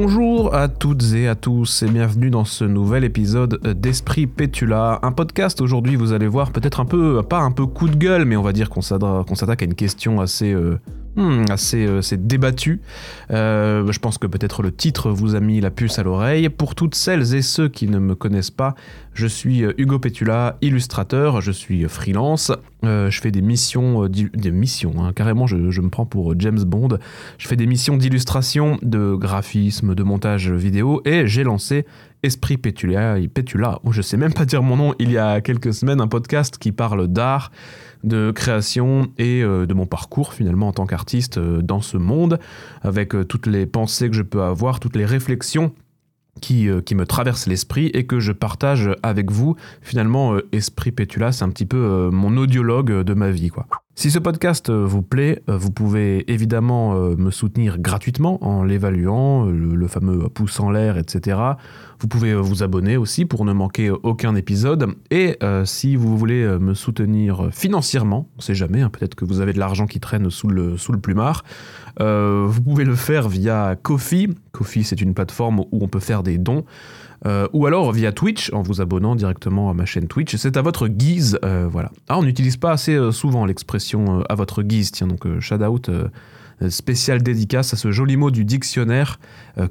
Bonjour à toutes et à tous et bienvenue dans ce nouvel épisode d'Esprit Pétula, un podcast. Aujourd'hui vous allez voir peut-être un peu, pas un peu coup de gueule mais on va dire qu'on s'attaque à une question assez euh, Hmm, assez, euh, débattu. Euh, je pense que peut-être le titre vous a mis la puce à l'oreille. Pour toutes celles et ceux qui ne me connaissent pas, je suis euh, Hugo Petula, illustrateur, je suis freelance. je fais des missions, des missions, hein, carrément, je, me prends pour James Bond. Je fais des missions d'illustration, de graphisme, de montage vidéo, et j'ai lancé Esprit Pétula, oh, je sais même pas dire mon nom, il y a quelques semaines, un podcast qui parle d'art de création et euh, de mon parcours finalement en tant qu'artiste euh, dans ce monde, avec euh, toutes les pensées que je peux avoir, toutes les réflexions qui, qui, me traversent l'esprit et que je partage avec vous. Finalement, Esprit Pétula, c'est un petit peu mon audiologue de ma vie. quoi. Si ce podcast euh, vous plaît, euh, vous pouvez évidemment euh, me soutenir gratuitement en l'évaluant, le, fameux pouce en l'air, etc. Vous pouvez vous abonner aussi pour ne manquer aucun épisode. Et si vous voulez me soutenir financièrement, on sait jamais, hein, peut-être que vous avez de l'argent qui traîne sous le, sous le plumard, vous pouvez le faire via Kofi. Kofi, c'est une plateforme où on peut faire des dons. Euh, ou alors via Twitch en vous abonnant directement à ma chaîne Twitch. C'est à votre guise, euh, voilà. Ah, on n'utilise pas assez euh, souvent l'expression à votre guise, tiens, donc shout out spécial dédicace à ce joli mot du dictionnaire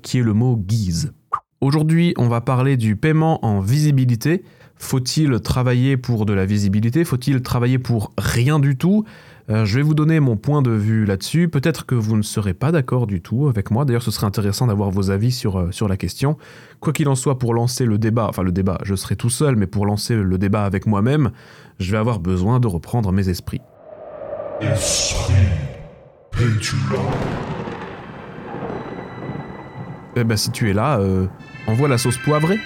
qui est le mot guise. Aujourd'hui, on va parler du paiement en visibilité. Faut-il travailler pour de la visibilité? Faut-il travailler pour rien du tout? Euh, je vais vous donner mon point de vue là-dessus. Peut-être que vous ne serez pas d'accord du tout avec moi. D'ailleurs, ce serait intéressant d'avoir vos avis sur, euh, sur la question. Quoi qu'il en soit, pour lancer le débat, enfin le débat, je serai tout seul, mais pour lancer le débat avec moi-même, je vais avoir besoin de reprendre mes esprits. Esprit Eh ben, si tu es là, euh, envoie la sauce poivrée.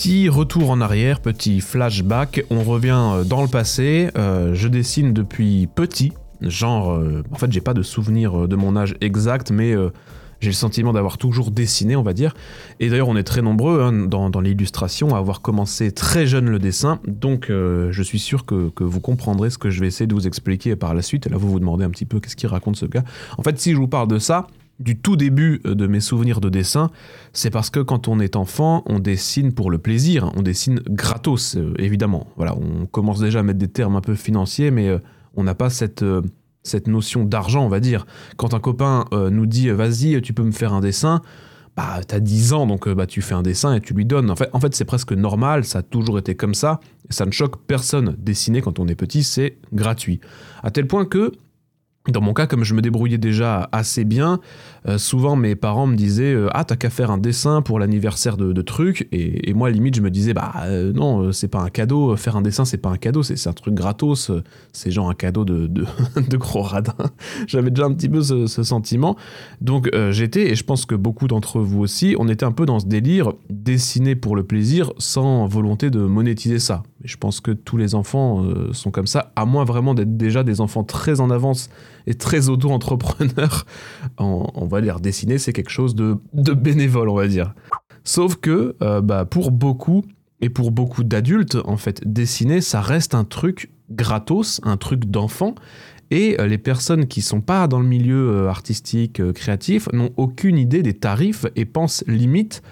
Petit retour en arrière, petit flashback, on revient euh, dans le passé, euh, je dessine depuis petit, genre, euh, en fait j'ai pas de souvenir de mon âge exact, mais j'ai le sentiment d'avoir toujours dessiné, on va dire. Et d'ailleurs, on est très nombreux hein, dans, l'illustration à avoir commencé très jeune le dessin, donc je suis sûr que, vous comprendrez ce que je vais essayer de vous expliquer par la suite. Et là, vous vous demandez un petit peu qu'est-ce qu'il raconte ce gars. En fait, si je vous parle de ça, du tout début euh, de mes souvenirs de dessin, c'est parce que quand on est enfant, on dessine pour le plaisir, on dessine gratos, euh, évidemment. Voilà, on commence déjà à mettre des termes un peu financiers, mais euh, on n'a pas cette, cette notion d'argent, on va dire. Quand un copain nous dit vas-y, tu peux me faire un dessin, bah t'as 10 ans, donc bah tu fais un dessin et tu lui donnes. En fait, en fait c'est presque normal, ça a toujours été comme ça, ça ne choque personne. Dessiner quand on est petit, c'est gratuit. À tel point que dans mon cas, comme je me débrouillais déjà assez bien, euh, souvent mes parents me disaient euh, Ah, t'as qu'à faire un dessin pour l'anniversaire de, de trucs. Et, moi, limite, je me disais Bah euh, non, c'est pas un cadeau. Faire un dessin, c'est pas un cadeau, c'est un truc gratos. C'est genre un cadeau de, de, gros radin. J'avais déjà un petit peu ce, sentiment. Donc j'étais, et je pense que beaucoup d'entre vous aussi, on était un peu dans ce délire dessiner pour le plaisir sans volonté de monétiser ça. Je pense que tous les enfants sont comme ça, à moins vraiment d'être déjà des enfants très en avance et très auto-entrepreneurs. on va dire dessiner, c'est quelque chose de, bénévole, on va dire. Sauf que, euh, bah, pour beaucoup, et pour beaucoup d'adultes, en fait, dessiner, ça reste un truc gratos, un truc d'enfant. Et euh, les personnes qui sont pas dans le milieu euh, artistique, créatif, n'ont aucune idée des tarifs et pensent limite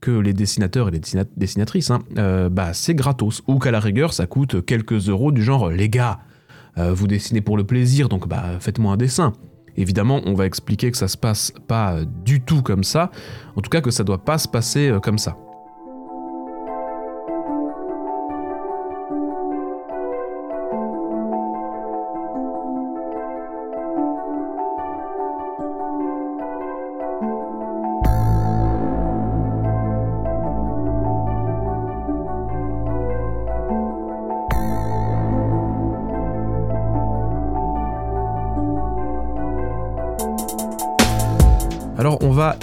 que les dessinateurs et les dessinatrices, hein, bah, c'est gratos. Ou qu'à la rigueur, ça coûte quelques euros du genre, les gars, vous dessinez pour le plaisir, donc bah, faites-moi un dessin. Évidemment, on va expliquer que ça se passe pas du tout comme ça, en tout cas que ça doit pas se passer euh, comme ça.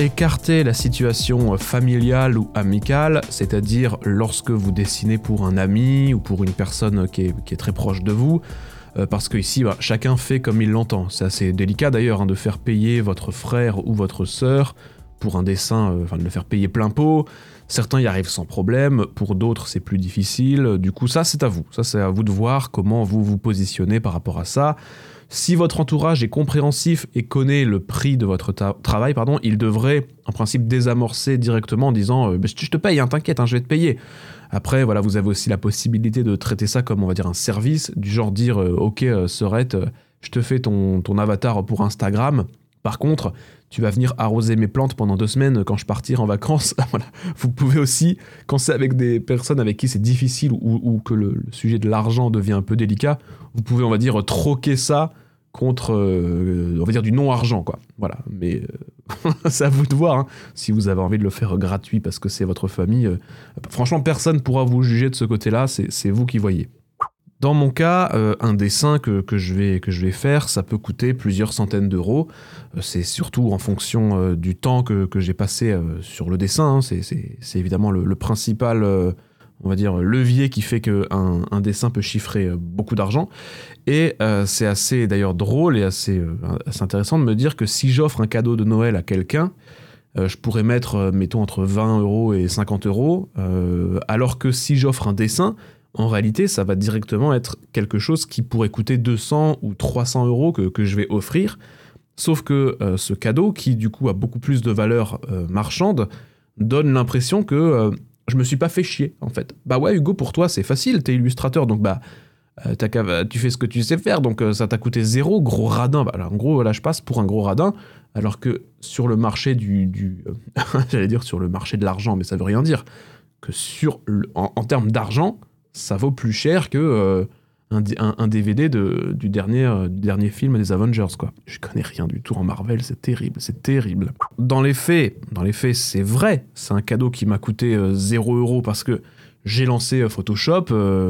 Écarter la situation familiale ou amicale, c'est-à-dire lorsque vous dessinez pour un ami ou pour une personne qui est, très proche de vous, euh, parce que ici bah, chacun fait comme il l'entend. C'est assez délicat d'ailleurs hein, de faire payer votre frère ou votre sœur pour un dessin, euh, enfin de le faire payer plein pot. Certains y arrivent sans problème, pour d'autres c'est plus difficile. Du coup, ça c'est à vous. Ça c'est à vous de voir comment vous vous positionnez par rapport à ça. Si votre entourage est compréhensif et connaît le prix de votre travail, pardon, il devrait en principe désamorcer directement en disant euh, bah, je te paye, hein, t'inquiète, hein, je vais te payer. Après, voilà, vous avez aussi la possibilité de traiter ça comme on va dire un service, du genre dire euh, ok, euh, Sorette, je te fais ton, avatar pour Instagram. Par contre, tu vas venir arroser mes plantes pendant deux semaines quand je partirai en vacances. Vous pouvez aussi, quand c'est avec des personnes avec qui c'est difficile ou, que le, sujet de l'argent devient un peu délicat, vous pouvez, on va dire, troquer ça contre, euh, on va dire, du non-argent, quoi. Voilà. Mais euh, c'est à vous de voir. Hein. Si vous avez envie de le faire gratuit parce que c'est votre famille, euh, franchement, personne pourra vous juger de ce côté-là. C'est vous qui voyez. Dans mon cas, euh, un dessin que, je vais, que je vais faire, ça peut coûter plusieurs centaines d'euros. C'est surtout en fonction du temps que, j'ai passé sur le dessin. Hein. C'est évidemment le, principal, on va dire, levier qui fait qu'un un dessin peut chiffrer beaucoup d'argent. Et c'est assez d'ailleurs drôle et assez, assez, intéressant de me dire que si j'offre un cadeau de Noël à quelqu'un, je pourrais mettre, mettons, entre 20 euros et 50 euros, alors que si j'offre un dessin, en réalité, ça va directement être quelque chose qui pourrait coûter 200 ou 300 euros que, je vais offrir. Sauf que euh, ce cadeau, qui du coup a beaucoup plus de valeur euh, marchande, donne l'impression que euh, je me suis pas fait chier, en fait. Bah ouais, Hugo, pour toi, c'est facile, t'es illustrateur, donc bah, tu fais ce que tu sais faire, donc ça t'a coûté zéro, gros radin. Bah, en gros, là, je passe pour un gros radin, alors que sur le marché du... du J'allais dire sur le marché de l'argent, mais ça veut rien dire. Que sur en termes d'argent, ça vaut plus cher que euh, un, DVD du, dernier, euh, dernier film des Avengers, quoi. Je connais rien du tout en Marvel, c'est terrible, c'est terrible. Dans les faits, dans les faits, c'est vrai, c'est un cadeau qui m'a coûté 0 euh, euros parce que j'ai lancé Photoshop,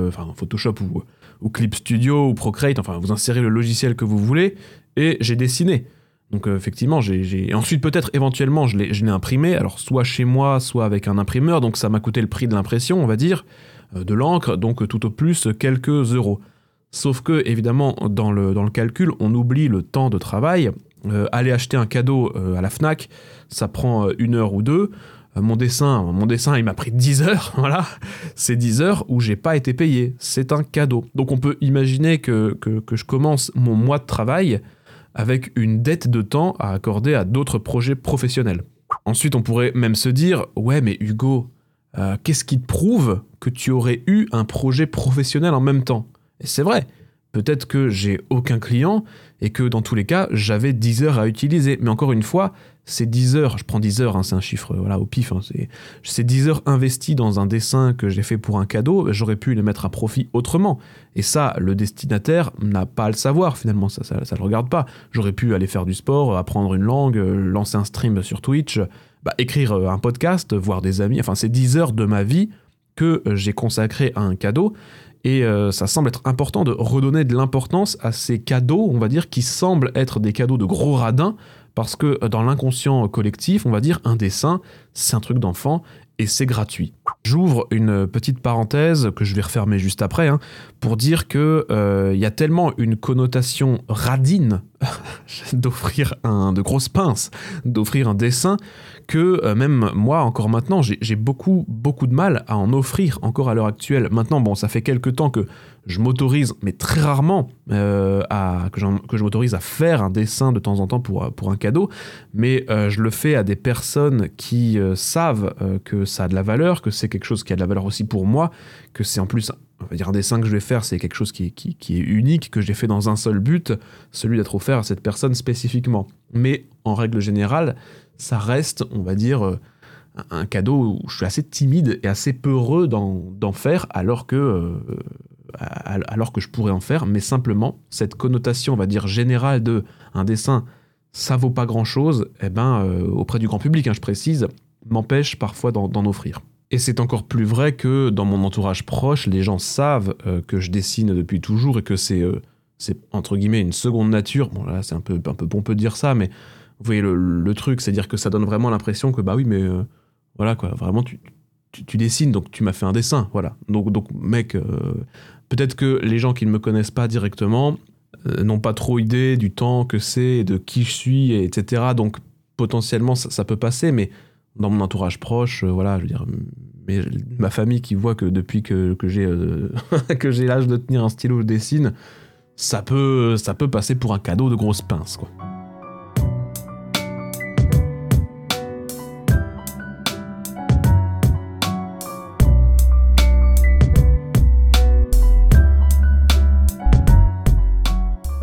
enfin Photoshop ou, ou, Clip Studio ou Procreate, enfin vous insérez le logiciel que vous voulez, et j'ai dessiné. Donc effectivement, j'ai ensuite peut-être éventuellement je l'ai imprimé, alors soit chez moi, soit avec un imprimeur, donc ça m'a coûté le prix de l'impression, on va dire. Euh, de l'encre, donc tout au plus quelques euros. Sauf que, évidemment, dans le, calcul, on oublie le temps de travail. Euh, aller acheter un cadeau euh, à la FNAC, ça prend une heure ou deux. mon dessin, mon dessin, il m'a pris 10 heures, voilà. C'est 10 heures où j'ai pas été payé. C'est un cadeau. Donc on peut imaginer que, je commence mon mois de travail avec une dette de temps à accorder à d'autres projets professionnels. Ensuite, on pourrait même se dire, ouais, mais Hugo, euh, qu'est-ce qui te prouve que tu aurais eu un projet professionnel en même temps? Et c'est vrai, peut-être que j'ai aucun client et que dans tous les cas, j'avais 10 heures à utiliser. Mais encore une fois, c'est 10 heures, je prends 10 heures, hein, c'est un chiffre voilà, au pif, hein, c'est 10 heures investies dans un dessin que j'ai fait pour un cadeau, j'aurais pu les mettre à profit autrement. Et ça, le destinataire n'a pas à le savoir finalement, ça ne ça, le regarde pas. J'aurais pu aller faire du sport, apprendre une langue, lancer un stream sur Twitch, bah, écrire euh, un podcast, voir des amis, enfin c'est 10 heures de ma vie que euh, j'ai consacré à un cadeau. Et euh, ça semble être important de redonner de l'importance à ces cadeaux, on va dire, qui semblent être des cadeaux de gros radins, parce que dans l'inconscient collectif, on va dire, un dessin, c'est un truc d'enfant, et c'est gratuit. J'ouvre une petite parenthèse que je vais refermer juste après hein, pour dire que il y a tellement une connotation radine d'offrir un de grosses pinces, d'offrir un dessin que euh, même moi, encore maintenant, j'ai beaucoup, beaucoup de mal à en offrir encore à l'heure actuelle. Maintenant, bon, ça fait quelques temps que je m'autorise, mais très rarement, euh, à, que, je m'autorise à faire un dessin de temps en temps pour, pour un cadeau, mais euh, je le fais à des personnes qui savent que ça a de la valeur, que c'est quelque chose qui a de la valeur aussi pour moi, que c'est en plus on va dire un dessin que je vais faire, c'est quelque chose qui, est unique, que j'ai fait dans un seul but, celui d'être offert à cette personne spécifiquement. Mais en règle générale, ça reste, on va dire, euh, un cadeau où je suis assez timide et assez peureux d'en faire, alors que, euh, alors que je pourrais en faire, mais simplement, cette connotation, on va dire, générale de un dessin, ça vaut pas grand-chose, eh ben, euh, auprès du grand public, hein, je précise, m'empêche parfois d'en offrir. Et c'est encore plus vrai que dans mon entourage proche, les gens savent que je dessine depuis toujours et que c'est, c'est entre guillemets, une seconde nature. Bon, là, c'est un peu, un peu pompeux de dire ça, mais vous voyez le, truc, c'est-à-dire que ça donne vraiment l'impression que, bah oui, mais euh, voilà, quoi, vraiment, tu, tu, dessines, donc tu m'as fait un dessin, voilà. Donc, donc mec, euh, peut-être que les gens qui ne me connaissent pas directement euh, n'ont pas trop idée du temps que c'est, de qui je suis, etc. Donc, potentiellement ça, peut passer, mais dans mon entourage proche, euh, voilà, je veux dire, ma famille qui voit que depuis que, j'ai que j'ai l'âge de tenir un stylo, je dessine, ça peut, ça peut passer pour un cadeau de grosse pince, quoi.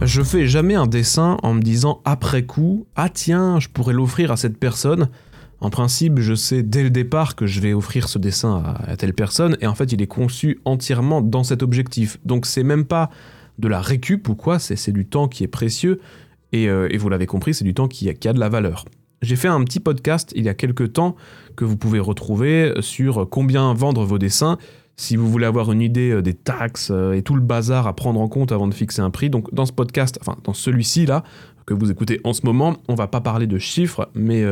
Je fais jamais un dessin en me disant après coup, ah tiens, je pourrais l'offrir à cette personne. En principe, je sais dès le départ que je vais offrir ce dessin à, telle personne, et en fait, il est conçu entièrement dans cet objectif. Donc, c'est même pas de la récup ou quoi, c'est du temps qui est précieux, et, euh, vous l'avez compris, c'est du temps qui a, de la valeur. J'ai fait un petit podcast il y a quelques temps que vous pouvez retrouver sur combien vendre vos dessins si vous voulez avoir une idée euh, des taxes euh, et tout le bazar à prendre en compte avant de fixer un prix. Donc dans ce podcast, enfin dans celui-ci là, que vous écoutez en ce moment, on va pas parler de chiffres, mais,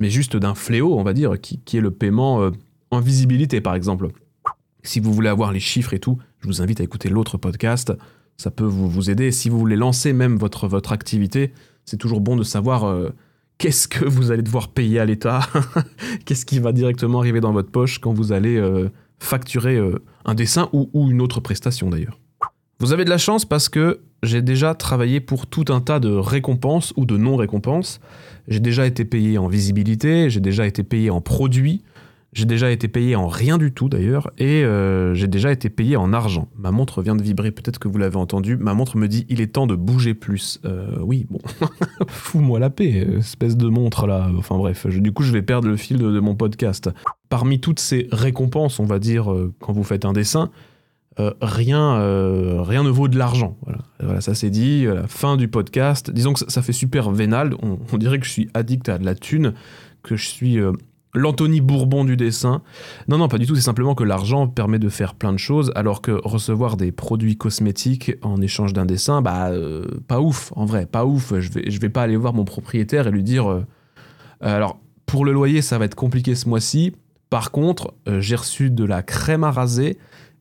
mais juste d'un fléau, on va dire, qui, est le paiement en visibilité par exemple. Si vous voulez avoir les chiffres et tout, je vous invite à écouter l'autre podcast, ça peut vous, vous aider. Si vous voulez lancer même votre, votre activité, c'est toujours bon de savoir qu'est-ce que vous allez devoir payer à l'État, qu'est-ce qui va directement arriver dans votre poche quand vous allez facturer euh, un dessin ou, une autre prestation d'ailleurs. Vous avez de la chance parce que j'ai déjà travaillé pour tout un tas de récompenses ou de non-récompenses. J'ai déjà été payé en visibilité, j'ai déjà été payé en produits, j'ai déjà été payé en rien du tout d'ailleurs, et euh, j'ai déjà été payé en argent. Ma montre vient de vibrer, peut-être que vous l'avez entendu. Ma montre me dit il est temps de bouger plus. Euh, oui, bon, fous-moi la paix, espèce de montre là. Enfin bref, du coup je vais perdre le fil de, mon podcast. Parmi toutes ces récompenses, on va dire, euh, quand vous faites un dessin, rien, rien ne vaut de l'argent. Ça c'est dit. la fin du podcast. Disons que ça, fait super vénal. On, dirait que je suis addict à de la thune, que je suis l'Anthony Bourbon du dessin. Non, non, pas du tout, c'est simplement que l'argent permet de faire plein de choses, alors que recevoir des produits cosmétiques en échange d'un dessin, bah, euh, pas ouf, en vrai, pas ouf. Je vais, je vais pas aller voir mon propriétaire et lui dire euh, euh, alors, pour le loyer, ça va être compliqué ce mois-ci. Par contre, j'ai reçu de la crème à raser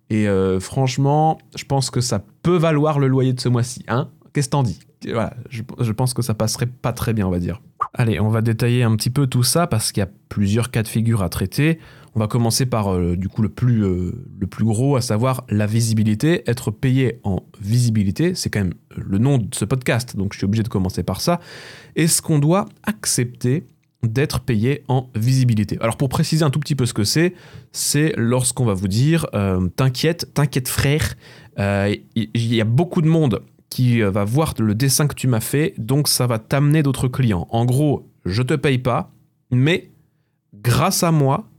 et franchement, je pense que ça peut valoir le loyer de ce mois-ci. Hein Qu'est-ce que t'en dis? Je pense que ça passerait pas très bien, on va dire. Allez, on va détailler un petit peu tout ça parce qu'il y a plusieurs cas de figure à traiter. On va commencer par euh, du coup le plus, euh, le plus gros, à savoir la visibilité. Être payé en visibilité, c'est quand même le nom de ce podcast, donc je suis obligé de commencer par ça. Est-ce qu'on doit accepter d'être payé en visibilité. Alors pour préciser un tout petit peu ce que c'est, c'est lorsqu'on va vous dire euh, t'inquiète, t'inquiète frère, il y, a beaucoup de monde qui euh, va voir le dessin que tu m'as fait, donc ça va t'amener d'autres clients. En gros, je te paye pas, mais grâce à moi,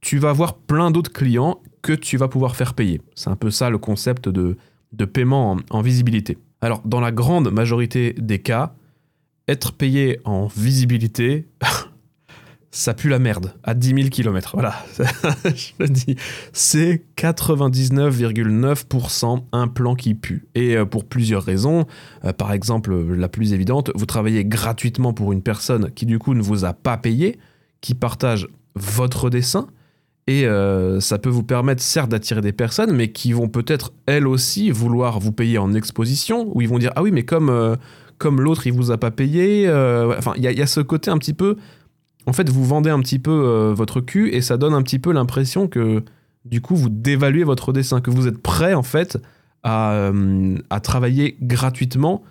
tu vas avoir plein d'autres clients que tu vas pouvoir faire payer. C'est un peu ça le concept de, de paiement en visibilité. Alors, dans la grande majorité des cas, être payé en visibilité, ça pue la merde à 10 000 km. Voilà, je le dis. C'est 99,9% un plan qui pue. Et euh, pour plusieurs raisons. Euh, par exemple, la plus évidente, vous travaillez gratuitement pour une personne qui du coup ne vous a pas payé, qui partage votre dessin. Et euh, ça peut vous permettre certes d'attirer des personnes, mais qui vont peut-être elles aussi vouloir vous payer en exposition, où ils vont dire ah oui mais comme, comme l'autre il vous a pas payé, enfin il y, a ce côté un petit peu en fait, vous vendez un petit peu euh, votre cul et ça donne un petit peu l'impression que, du coup, vous dévaluez votre dessin, que vous êtes prêt, en fait, à, euh, travailler gratuitement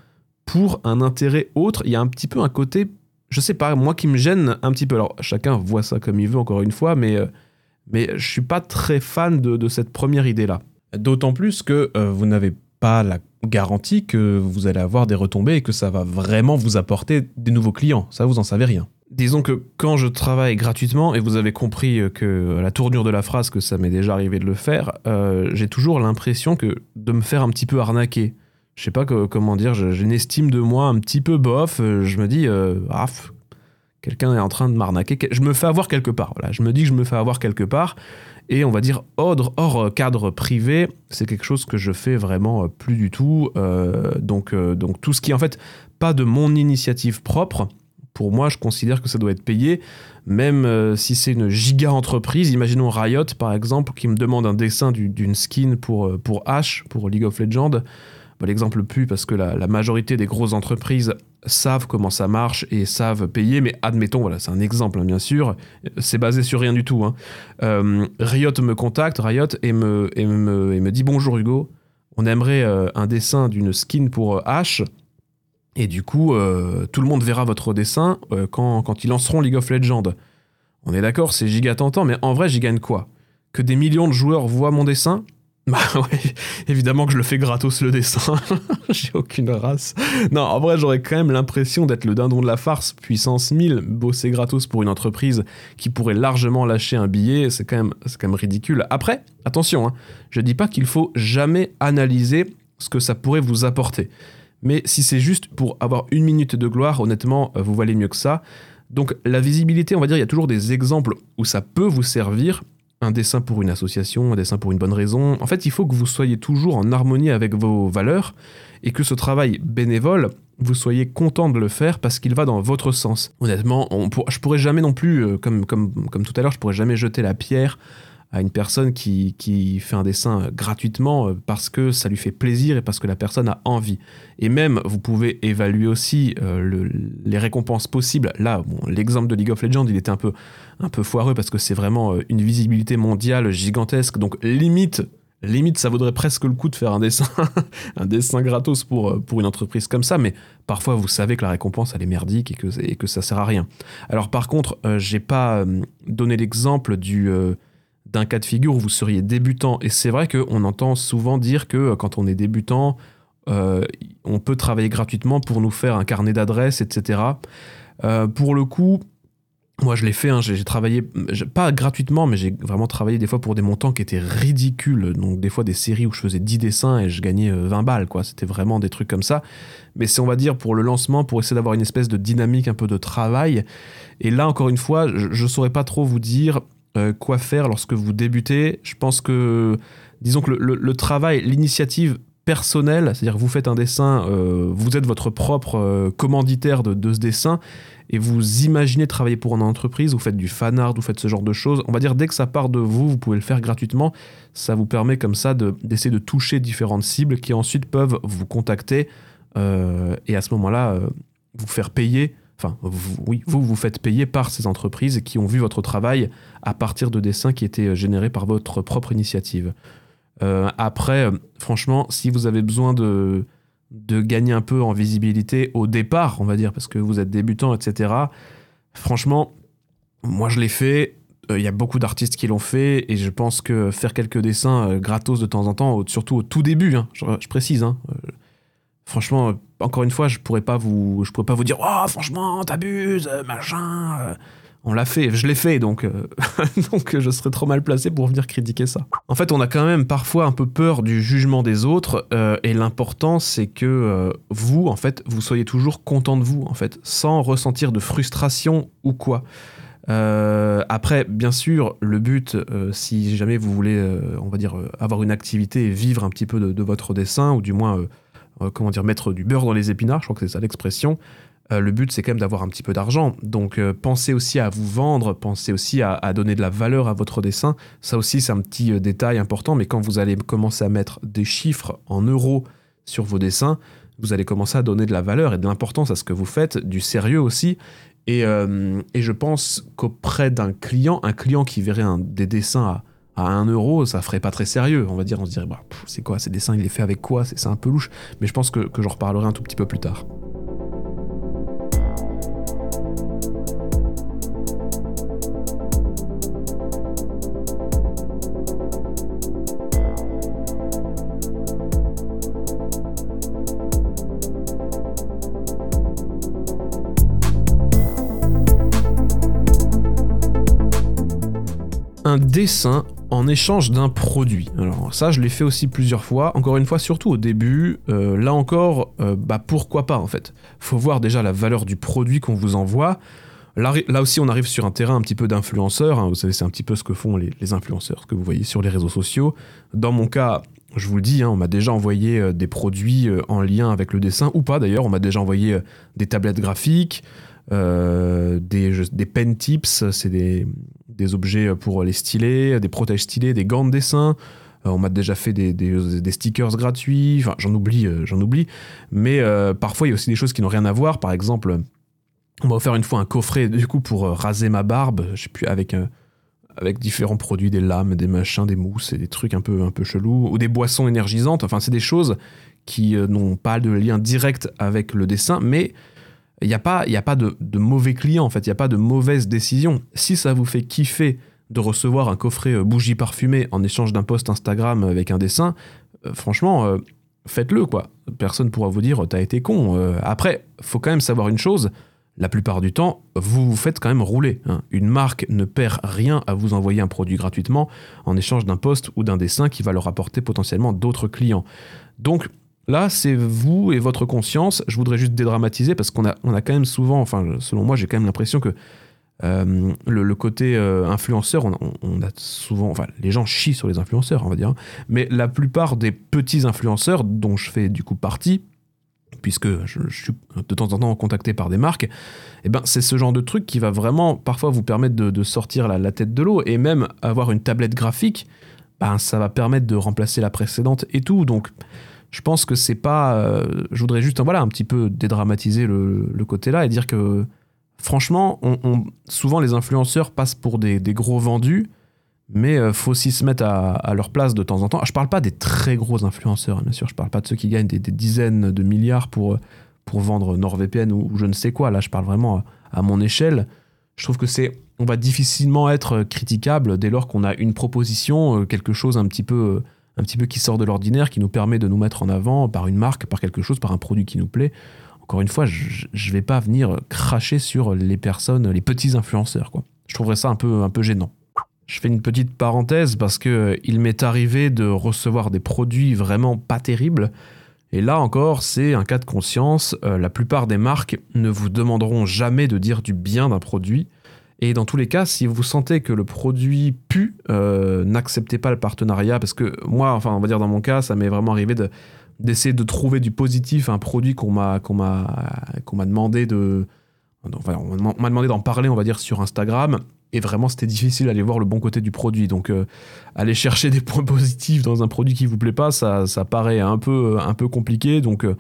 pour un intérêt autre. Il y a un petit peu un côté, je sais pas, moi qui me gêne un petit peu. Alors, chacun voit ça comme il veut, encore une fois, mais, euh, mais je suis pas très fan de, cette première idée-là. D'autant plus que vous n'avez pas la garantie que vous allez avoir des retombées et que ça va vraiment vous apporter des nouveaux clients. Ça, vous en savez rien disons que quand je travaille gratuitement, et vous avez compris que la tournure de la phrase, que ça m'est déjà arrivé de le faire, euh, j'ai toujours l'impression que de me faire un petit peu arnaquer. Je sais pas comment dire, j'ai une estime de moi un petit peu bof. Euh, je me dis, euh, ah, quelqu'un est en train de m'arnaquer. Je me fais avoir quelque part. Voilà, je me dis que je me fais avoir quelque part. Et on va dire hors, hors cadre privé, c'est quelque chose que je fais vraiment plus du tout. donc, donc tout ce qui est en fait pas de mon initiative propre, pour moi, je considère que ça doit être payé, même euh, si c'est une giga entreprise. Imaginons Riot, par exemple, qui me demande un dessin d'une skin pour, euh, pour Ash, pour League of Legends. L'exemple plus parce que la, majorité des grosses entreprises savent comment ça marche et savent payer, mais admettons, voilà, c'est un exemple hein, bien sûr, c'est basé sur rien du tout. Hein. Euh, Riot me contacte, Riot, et me, et me, et me dit bonjour Hugo, on aimerait euh, un dessin d'une skin pour H. Et du coup, tout le monde verra votre dessin quand, quand ils lanceront League of Legends. On est d'accord, c'est giga tentant, mais en vrai, j'y gagne quoi? Que des millions de joueurs voient mon dessin? Bah ouais, évidemment que je le fais gratos le dessin. J'ai aucune race. Non, en vrai, j'aurais quand même l'impression d'être le dindon de la farce, puissance 1000, bosser gratos pour une entreprise qui pourrait largement lâcher un billet, c'est quand même, c'est quand ridicule. Après, attention, hein, je dis pas qu'il faut jamais analyser ce que ça pourrait vous apporter. Mais si c'est juste pour avoir une minute de gloire, honnêtement, euh, vous valez mieux que ça. Donc la visibilité, on va dire, il y a toujours des exemples où ça peut vous servir, un dessin pour une association, un dessin pour une bonne raison. En fait, il faut que vous soyez toujours en harmonie avec vos valeurs et que ce travail bénévole, vous soyez content de le faire parce qu'il va dans votre sens. Honnêtement, on je pourrais jamais non plus, euh, comme, comme, comme tout à l'heure, je pourrais jamais jeter la pierre à une personne qui, qui, fait un dessin gratuitement euh, parce que ça lui fait plaisir et parce que la personne a envie. Et même, vous pouvez évaluer aussi euh, les récompenses possibles. Là, l'exemple de League of Legends, il était un peu, un peu foireux parce que c'est vraiment euh, une visibilité mondiale gigantesque. Donc, limite, limite, ça vaudrait presque le coup de faire un dessin, un dessin gratos pour, pour une entreprise comme ça. Mais parfois, vous savez que la récompense, elle est merdique et que, et que ça sert à rien. Alors, par contre, j'ai pas donné l'exemple du d'un cas de figure où vous seriez débutant. Et c'est vrai qu'on entend souvent dire que euh, quand on est débutant, euh, on peut travailler gratuitement pour nous faire un carnet d'adresses, etc. Euh, pour le coup, moi je l'ai fait, hein, j'ai travaillé, pas gratuitement, mais j'ai vraiment travaillé des fois pour des montants qui étaient ridicules. Donc des fois des séries où je faisais 10 dessins et je gagnais 20 balles, quoi. C'était vraiment des trucs comme ça. Mais c'est, on va dire, pour le lancement, pour essayer d'avoir une espèce de dynamique, un peu de travail. Et là, encore une fois, je ne saurais pas trop vous dire euh, quoi faire lorsque vous débutez. Je pense que, disons que le, travail, l'initiative personnelle, c'est-à-dire que vous faites un dessin, euh, vous êtes votre propre euh, commanditaire de, ce dessin, et vous imaginez travailler pour une entreprise, vous faites du fan art, vous faites ce genre de choses. On va dire dès que ça part de vous, vous pouvez le faire gratuitement. Ça vous permet comme ça d'essayer de, toucher différentes cibles qui ensuite peuvent vous contacter et à ce moment-là vous faire payer enfin, vous, oui, vous vous faites payer par ces entreprises qui ont vu votre travail à partir de dessins qui étaient euh, générés par votre propre initiative. Euh, après, euh, franchement, si vous avez besoin de, de gagner un peu en visibilité au départ, on va dire, parce que vous êtes débutant, etc., franchement, moi je l'ai fait. Il y a beaucoup d'artistes qui l'ont fait et je pense que faire quelques dessins gratos de temps en temps, surtout au tout début, hein, je, je, précise, hein, franchement, encore une fois, je pourrais pas vous, je pourrais pas vous dire, oh, franchement, t'abuses, machin. Euh. On l'a fait, je l'ai fait, donc, euh, donc je serais trop mal placé pour venir critiquer ça. En fait, on a quand même parfois un peu peur du jugement des autres, euh, et l'important, c'est que vous, en fait, vous soyez toujours content de vous, en fait, sans ressentir de frustration ou quoi. après, bien sûr, le but, si jamais vous voulez, on va dire, avoir une activité et vivre un petit peu de votre dessin, ou du moins euh, comment dire, mettre du beurre dans les épinards, je crois que c'est ça l'expression. Euh, le but, c'est quand même d'avoir un petit peu d'argent. Donc, euh, pensez aussi à vous vendre, pensez aussi à, donner de la valeur à votre dessin. Ça aussi, c'est un petit détail important, mais quand vous allez commencer à mettre des chiffres en euros sur vos dessins, vous allez commencer à donner de la valeur et de l'importance à ce que vous faites, du sérieux aussi. Et, et je pense qu'auprès d'un client, un client qui verrait un, des dessins à à 1 euro, ça ferait pas très sérieux. On va dire, on se dirait, bah, c'est quoi ces dessins, il est fait avec quoi C'est un peu louche. Mais je pense que, que j'en reparlerai un tout petit peu plus tard. un dessin en échange d'un produit. Alors ça, je l'ai fait aussi plusieurs fois. Encore une fois, surtout au début. Euh, là encore, euh, bah pourquoi pas en fait? Faut voir déjà la valeur du produit qu'on vous envoie. Là, aussi, on arrive sur un terrain un petit peu d'influenceurs. Hein. Vous savez, c'est un petit peu ce que font les, influenceurs, ce que vous voyez sur les réseaux sociaux. Dans mon cas, je vous le dis, hein, on m'a déjà envoyé euh, des produits en lien avec le dessin, ou pas d'ailleurs. On m'a déjà envoyé des tablettes graphiques, des pen tips, c'est des, des objets pour les stylés, des protèges stylés, des gants de dessin. on m'a déjà fait des, stickers gratuits, enfin j'en oublie, j'en oublie. Mais parfois il y a aussi des choses qui n'ont rien à voir. Par exemple, on m'a offert une fois un coffret du coup pour raser ma barbe, je sais plus, avec avec différents produits, des lames, des machins, des mousses et des trucs un peu, un peu chelous, ou des boissons énergisantes. Enfin, c'est des choses qui euh, n'ont pas de lien direct avec le dessin, mais il n'y a pas, y a pas de, mauvais clients, en fait, il n'y a pas de mauvaise décision. Si ça vous fait kiffer de recevoir un coffret euh, bougie parfumée en échange d'un post Instagram avec un dessin, euh, franchement, faites-le, quoi. Personne pourra vous dire, t'as été con. après, faut quand même savoir une chose, la plupart du temps, vous vous faites quand même rouler. Hein. Une marque ne perd rien à vous envoyer un produit gratuitement en échange d'un post ou d'un dessin qui va leur apporter potentiellement d'autres clients. Donc là, c'est vous et votre conscience. Je voudrais juste dédramatiser parce qu'on a, on a quand même souvent, enfin selon moi, j'ai quand même l'impression que euh, le, côté euh, influenceur, on, a souvent, enfin les gens chient sur les influenceurs, on va dire, mais la plupart des petits influenceurs dont je fais du coup partie, puisque je, suis de temps en temps contacté par des marques, eh ben, c'est ce genre de truc qui va vraiment parfois vous permettre de, sortir la, tête de l'eau et même avoir une tablette graphique, ben, ça va permettre de remplacer la précédente et tout. Donc, je pense que c'est pas. Euh, je voudrais juste voilà, un petit peu dédramatiser le, côté là et dire que franchement, souvent les influenceurs passent pour des gros vendus mais euh, faut aussi se mettre à, leur place de temps en temps. Je parle pas des très gros influenceurs, bien sûr, je parle pas de ceux qui gagnent des, dizaines de milliards pour, pour vendre NordVPN ou, je ne sais quoi. Là, je parle vraiment à, mon échelle. Je trouve que c'est, on va difficilement être critiquable dès lors qu'on a une proposition, euh, quelque chose un petit peu, un petit peu qui sort de l'ordinaire, qui nous permet de nous mettre en avant par une marque, par quelque chose, par un produit qui nous plaît. Encore une fois, je, ne vais pas venir cracher sur les personnes, les petits influenceurs, quoi. Je trouverais ça un peu, un peu gênant. Je fais une petite parenthèse parce que euh, il m'est arrivé de recevoir des produits vraiment pas terribles. Et là encore, c'est un cas de conscience. Euh, la plupart des marques ne vous demanderont jamais de dire du bien d'un produit. Et dans tous les cas, si vous sentez que le produit pue, euh, n'acceptez pas le partenariat parce que moi, enfin, on va dire dans mon cas, ça m'est vraiment arrivé de d'essayer de trouver du positif à un produit qu'on m'a demandé d'en parler, on va dire sur Instagram et vraiment, c'était difficile d'aller voir le bon côté du produit. Donc, euh, aller chercher des points positifs dans un produit qui vous plaît pas, ça, ça paraît un peu, un peu compliqué. Donc, euh,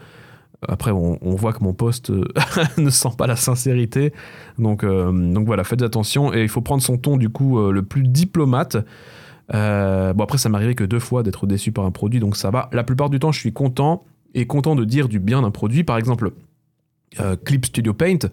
après, on, voit que mon poste euh, ne sent pas la sincérité. Donc, donc voilà, faites attention. Et il faut prendre son ton, du coup, le plus diplomate. bon, après, ça m'est arrivé que deux fois d'être déçu par un produit, donc ça va. La plupart du temps, je suis content et content de dire du bien d'un produit. Par exemple, Clip Studio Paint,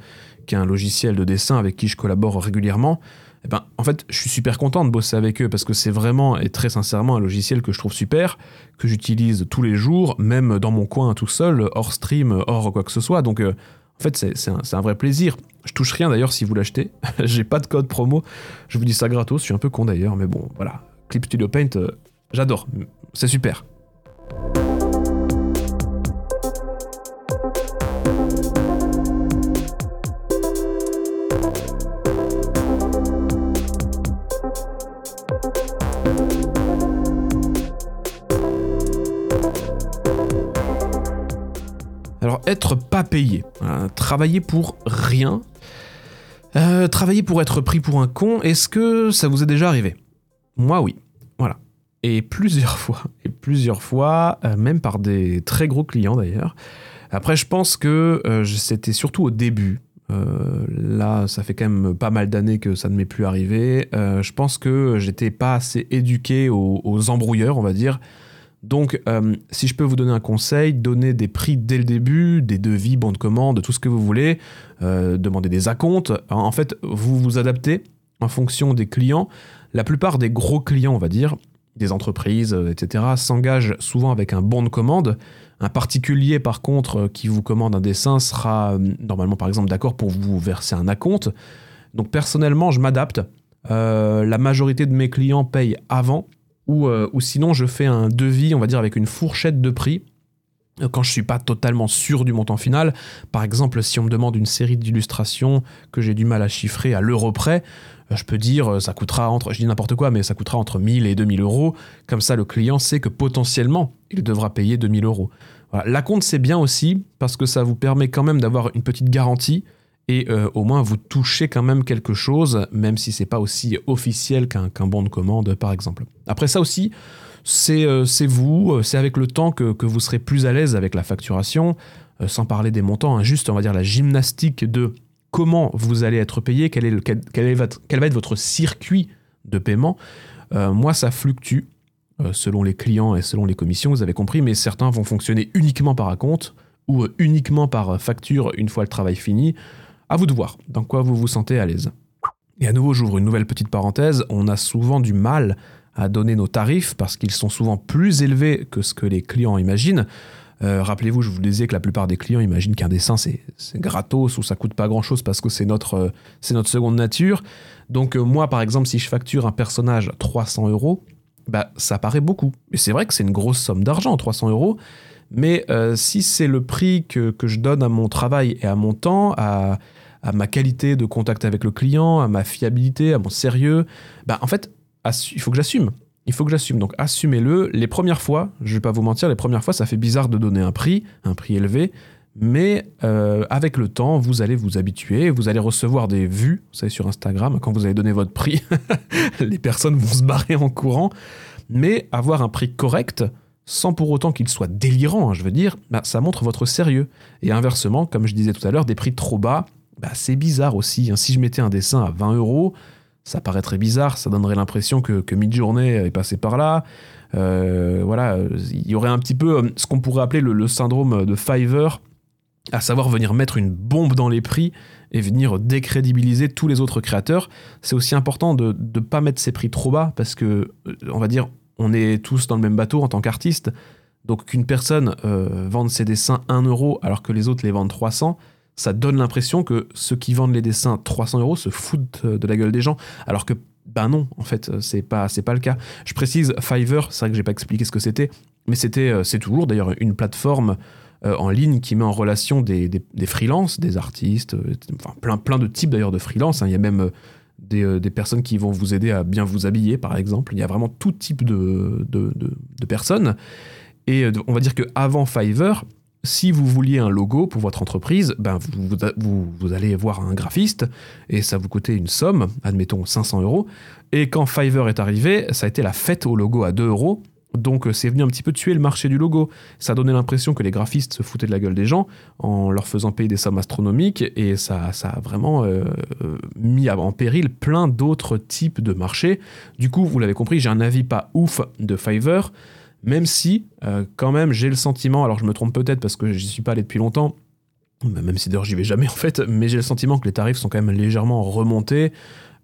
qui est un logiciel de dessin avec qui je collabore régulièrement. Eh ben, en fait, je suis super content de bosser avec eux parce que c'est vraiment et très sincèrement un logiciel que je trouve super, que j'utilise tous les jours, même dans mon coin tout seul, hors stream, hors quoi que ce soit. Donc, euh, en fait, c'est un, vrai plaisir. Je touche rien d'ailleurs si vous l'achetez. J'ai pas de code promo. Je vous dis ça gratos. Je suis un peu con d'ailleurs, mais bon, voilà. Clip Studio Paint, euh, j'adore. C'est super. Pas payé. travailler pour rien. Euh, travailler pour être pris pour un con, est-ce que ça vous est déjà arrivé? Moi oui. Voilà. Et plusieurs fois. Et plusieurs fois, euh, même par des très gros clients d'ailleurs. Après, je pense que euh, c'était surtout au début. là, ça fait quand même pas mal d'années que ça ne m'est plus arrivé. je pense que j'étais pas assez éduqué aux embrouilleurs, on va dire. Donc, euh, si je peux vous donner un conseil, donnez des prix dès le début, des devis, bons de commande, tout ce que vous voulez, euh, demandez des acomptes. En fait, vous vous adaptez en fonction des clients. La plupart des gros clients, on va dire, des entreprises, euh, etc., s'engagent souvent avec un bon de commande. Un particulier, par contre, qui vous commande un dessin sera normalement, par exemple, d'accord pour vous verser un acompte. Donc, personnellement, je m'adapte. la majorité de mes clients payent avant euh, ou, sinon je fais un devis, on va dire, avec une fourchette de prix euh, quand je suis pas totalement sûr du montant final. Par exemple, si on me demande une série d'illustrations que j'ai du mal à chiffrer à l'euro près, euh, je peux dire ça coûtera entre, je dis n'importe quoi, mais ça coûtera entre 1000 et 2000 euros. Comme ça, le client sait que potentiellement, il devra payer 2000 euros. La compte, c'est bien aussi parce que ça vous permet quand même d'avoir une petite garantie et euh, au moins vous touchez quand même quelque chose, même si c'est pas aussi officiel qu'un bon de commande par exemple. Après ça aussi, c'est vous, c'est avec le temps que, vous serez plus à l'aise avec la facturation, sans parler des montants, hein, juste on va dire la gymnastique de comment vous allez être payé, quel va être votre circuit de paiement. moi, ça fluctue selon les clients et selon les commissions, vous avez compris, mais certains vont fonctionner uniquement par acompte ou uniquement par facture une fois le travail fini. À vous de voir dans quoi vous vous sentez à l'aise. Et à nouveau, j'ouvre une nouvelle petite parenthèse. On a souvent du mal à donner nos tarifs parce qu'ils sont souvent plus élevés que ce que les clients imaginent. Euh, rappelez-vous, je vous disais que la plupart des clients imaginent qu'un dessin c'est gratos ou ça coûte pas grand-chose parce que c'est notre, euh, c'est notre seconde nature. Donc euh, moi, par exemple, si je facture un personnage 300 euros, bah, ça paraît beaucoup. Et c'est vrai que c'est une grosse somme d'argent, 300 euros. Mais si c'est le prix que, que, je donne à mon travail et à mon temps, à, à ma qualité de contact avec le client, à ma fiabilité, à mon sérieux, bah en fait, il faut que j'assume. Il faut que j'assume. Donc assumez-le. Les premières fois, je vais pas vous mentir, les premières fois, ça fait bizarre de donner un prix, un prix élevé. Mais euh, avec le temps, vous allez vous habituer, vous allez recevoir des vues, vous savez, sur Instagram, quand vous allez donner votre prix, les personnes vont se barrer en courant. Mais avoir un prix correct, sans pour autant qu'il soit délirant, hein, je veux dire, bah, ça montre votre sérieux. Et inversement, comme je disais tout à l'heure, des prix trop bas, bah, c'est bizarre aussi. Hein. Si je mettais un dessin à 20 euros, ça paraîtrait bizarre, ça donnerait l'impression que, que Midjourney est passé par là. Euh, voilà, il y aurait un petit peu euh, ce qu'on pourrait appeler le, syndrome de Fiverr, à savoir venir mettre une bombe dans les prix et venir décrédibiliser tous les autres créateurs. C'est aussi important de ne pas mettre ses prix trop bas parce que, euh, on va dire, on est tous dans le même bateau en tant qu'artiste. Donc qu'une personne vende ses dessins 1 euro alors que les autres les vendent 300, ça donne l'impression que ceux qui vendent les dessins 300 euros se foutent de la gueule des gens, alors que ben non, en fait, c'est pas c'est pas le cas. Je précise, Fiverr, c'est vrai que j'ai pas expliqué ce que c'était, mais c'était euh, c'est toujours d'ailleurs une plateforme euh, en ligne qui met en relation des, des, freelances, des artistes, euh, enfin plein plein de types d'ailleurs de freelance. Hein. Il y a même des, des, personnes qui vont vous aider à bien vous habiller, par exemple. Il y a vraiment tout type de, de, de personnes. Et on va dire que avant Fiverr, si vous vouliez un logo pour votre entreprise, ben vous, allez voir un graphiste et ça vous coûtait une somme, admettons 500 euros. Et quand Fiverr est arrivé, ça a été la fête au logo à 2 euros. Donc euh, c'est venu un petit peu tuer le marché du logo. Ça donné l'impression que les graphistes se foutaient de la gueule des gens en leur faisant payer des sommes astronomiques et ça, ça a vraiment euh, euh, mis en péril plein d'autres types de marchés. Du coup, vous l'avez compris, j'ai un avis pas ouf de Fiverr. Même si, euh, quand même, j'ai le sentiment, alors je me trompe peut-être parce que j'y suis pas allé depuis longtemps, même si d'ailleurs j'y vais jamais en fait, mais j'ai le sentiment que les tarifs sont quand même légèrement remontés.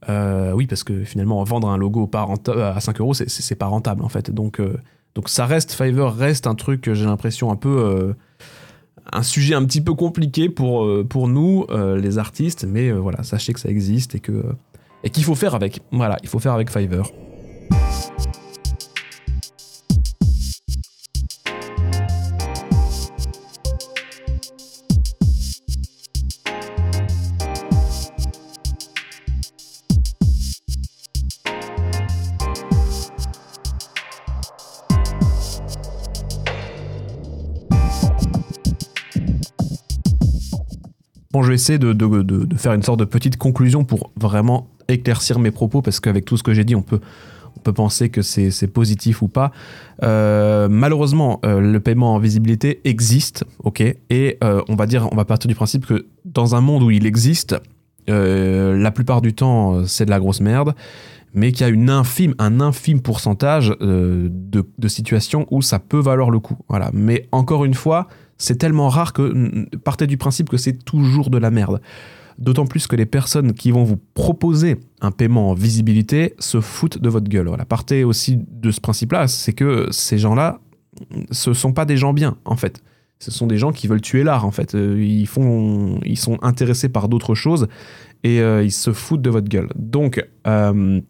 Euh, oui, parce que finalement, vendre un logo à 5 euros, c'est pas rentable en fait. Donc, euh, donc ça reste, Fiverr reste un truc, j'ai l'impression, un peu. un sujet un petit peu compliqué pour, pour nous, les artistes, mais voilà, sachez que ça existe et que et qu'il faut faire avec. Voilà, il faut faire avec Fiverr. Je vais essayer de, faire une sorte de petite conclusion pour vraiment éclaircir mes propos, parce qu'avec tout ce que j'ai dit, on peut, penser que c'est positif ou pas. Euh, malheureusement, euh, le paiement en visibilité existe, ok, et euh, on va dire, on va partir du principe que dans un monde où il existe, la plupart du temps, c'est de la grosse merde mais qu'il y a une infime, un infime pourcentage de, situations où ça peut valoir le coup. Voilà. Mais encore une fois, c'est tellement rare que partez du principe que c'est toujours de la merde. D'autant plus que les personnes qui vont vous proposer un paiement en visibilité se foutent de votre gueule. Voilà. Partez aussi de ce principe-là, c'est que ces gens-là, ce sont pas des gens bien, en fait. Ce sont des gens qui veulent tuer l'art, en fait. Euh, ils, font, ils sont intéressés par d'autres choses et euh, ils se foutent de votre gueule. Donc, euh,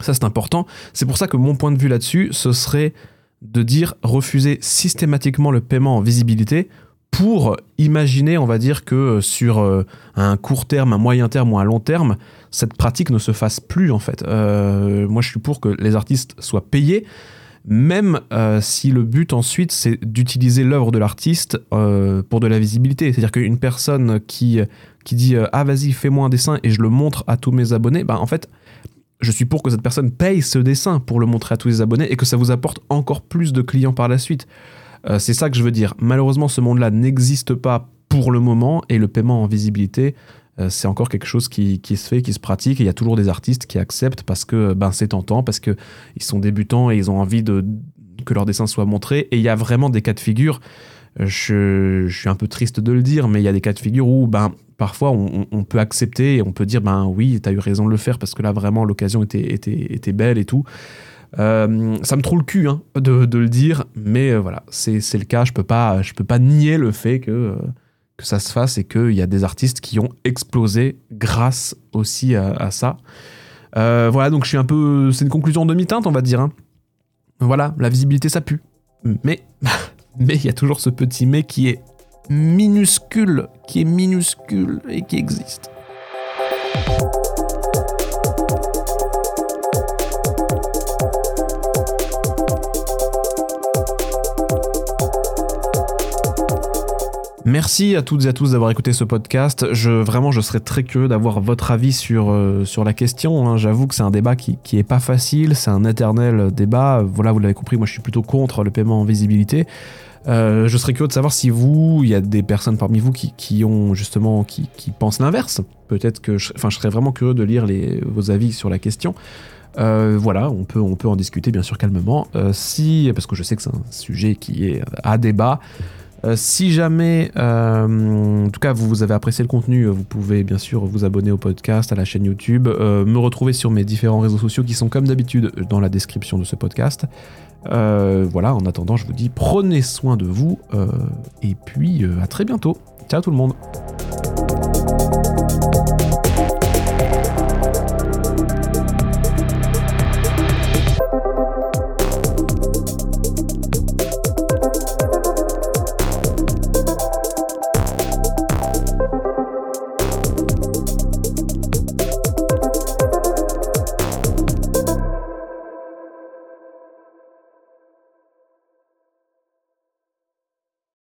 ça c'est important. C'est pour ça que mon point de vue là-dessus, ce serait de dire refuser systématiquement le paiement en visibilité pour imaginer, on va dire, que sur euh, un court terme, un moyen terme ou un long terme, cette pratique ne se fasse plus en fait. Euh, moi, je suis pour que les artistes soient payés, même euh, si le but ensuite c'est d'utiliser l'œuvre de l'artiste pour de la visibilité. C'est-à-dire qu'une personne qui, qui dit ah vas-y fais-moi un dessin et je le montre à tous mes abonnés, bah en fait je suis pour que cette personne paye ce dessin pour le montrer à tous les abonnés et que ça vous apporte encore plus de clients par la suite. Euh, c'est ça que je veux dire. Malheureusement, ce monde-là n'existe pas pour le moment et le paiement en visibilité, euh, c'est encore quelque chose qui, se fait, qui se pratique. Il y a toujours des artistes qui acceptent parce que ben, c'est tentant, parce qu'ils sont débutants et ils ont envie de, que leur dessin soit montré. Et il y a vraiment des cas de figure. Je, suis un peu triste de le dire, mais il y a des cas de figure où ben, parfois on, peut accepter et on peut dire ben oui, tu as eu raison de le faire parce que là vraiment l'occasion était, belle et tout. Euh, ça me trouve le cul hein, de, le dire, mais euh, voilà, c'est le cas. Je peux pas, je peux pas nier le fait que, euh, que ça se fasse et qu'il y a des artistes qui ont explosé grâce aussi à, ça. voilà, donc je suis un peu. C'est une conclusion demi-teinte, on va dire. Hein. Voilà, la visibilité ça pue. Mais mais il y a toujours ce petit mais qui est minuscule, qui est minuscule et qui existe. Merci à toutes et à tous d'avoir écouté ce podcast. Je, vraiment, je serais très curieux d'avoir votre avis sur, euh, la question. Hein. J'avoue que c'est un débat qui, qui est pas facile, c'est un éternel débat. Voilà, vous l'avez compris, moi je suis plutôt contre le paiement en visibilité. Euh, je serais curieux de savoir si vous, il y a des personnes parmi vous qui, ont justement, qui, pensent l'inverse. Peut-être que, je, enfin, je serais vraiment curieux de lire les, vos avis sur la question. Euh, voilà, on peut, on peut en discuter bien sûr calmement. si, parce que je sais que c'est un sujet qui est à débat. Euh, si jamais, euh, en tout cas, vous, avez apprécié le contenu, vous pouvez bien sûr vous abonner au podcast, à la chaîne YouTube, euh, me retrouver sur mes différents réseaux sociaux qui sont comme d'habitude dans la description de ce podcast. Voilà, en attendant, je vous dis prenez soin de vous et puis à très bientôt. Ciao tout le monde.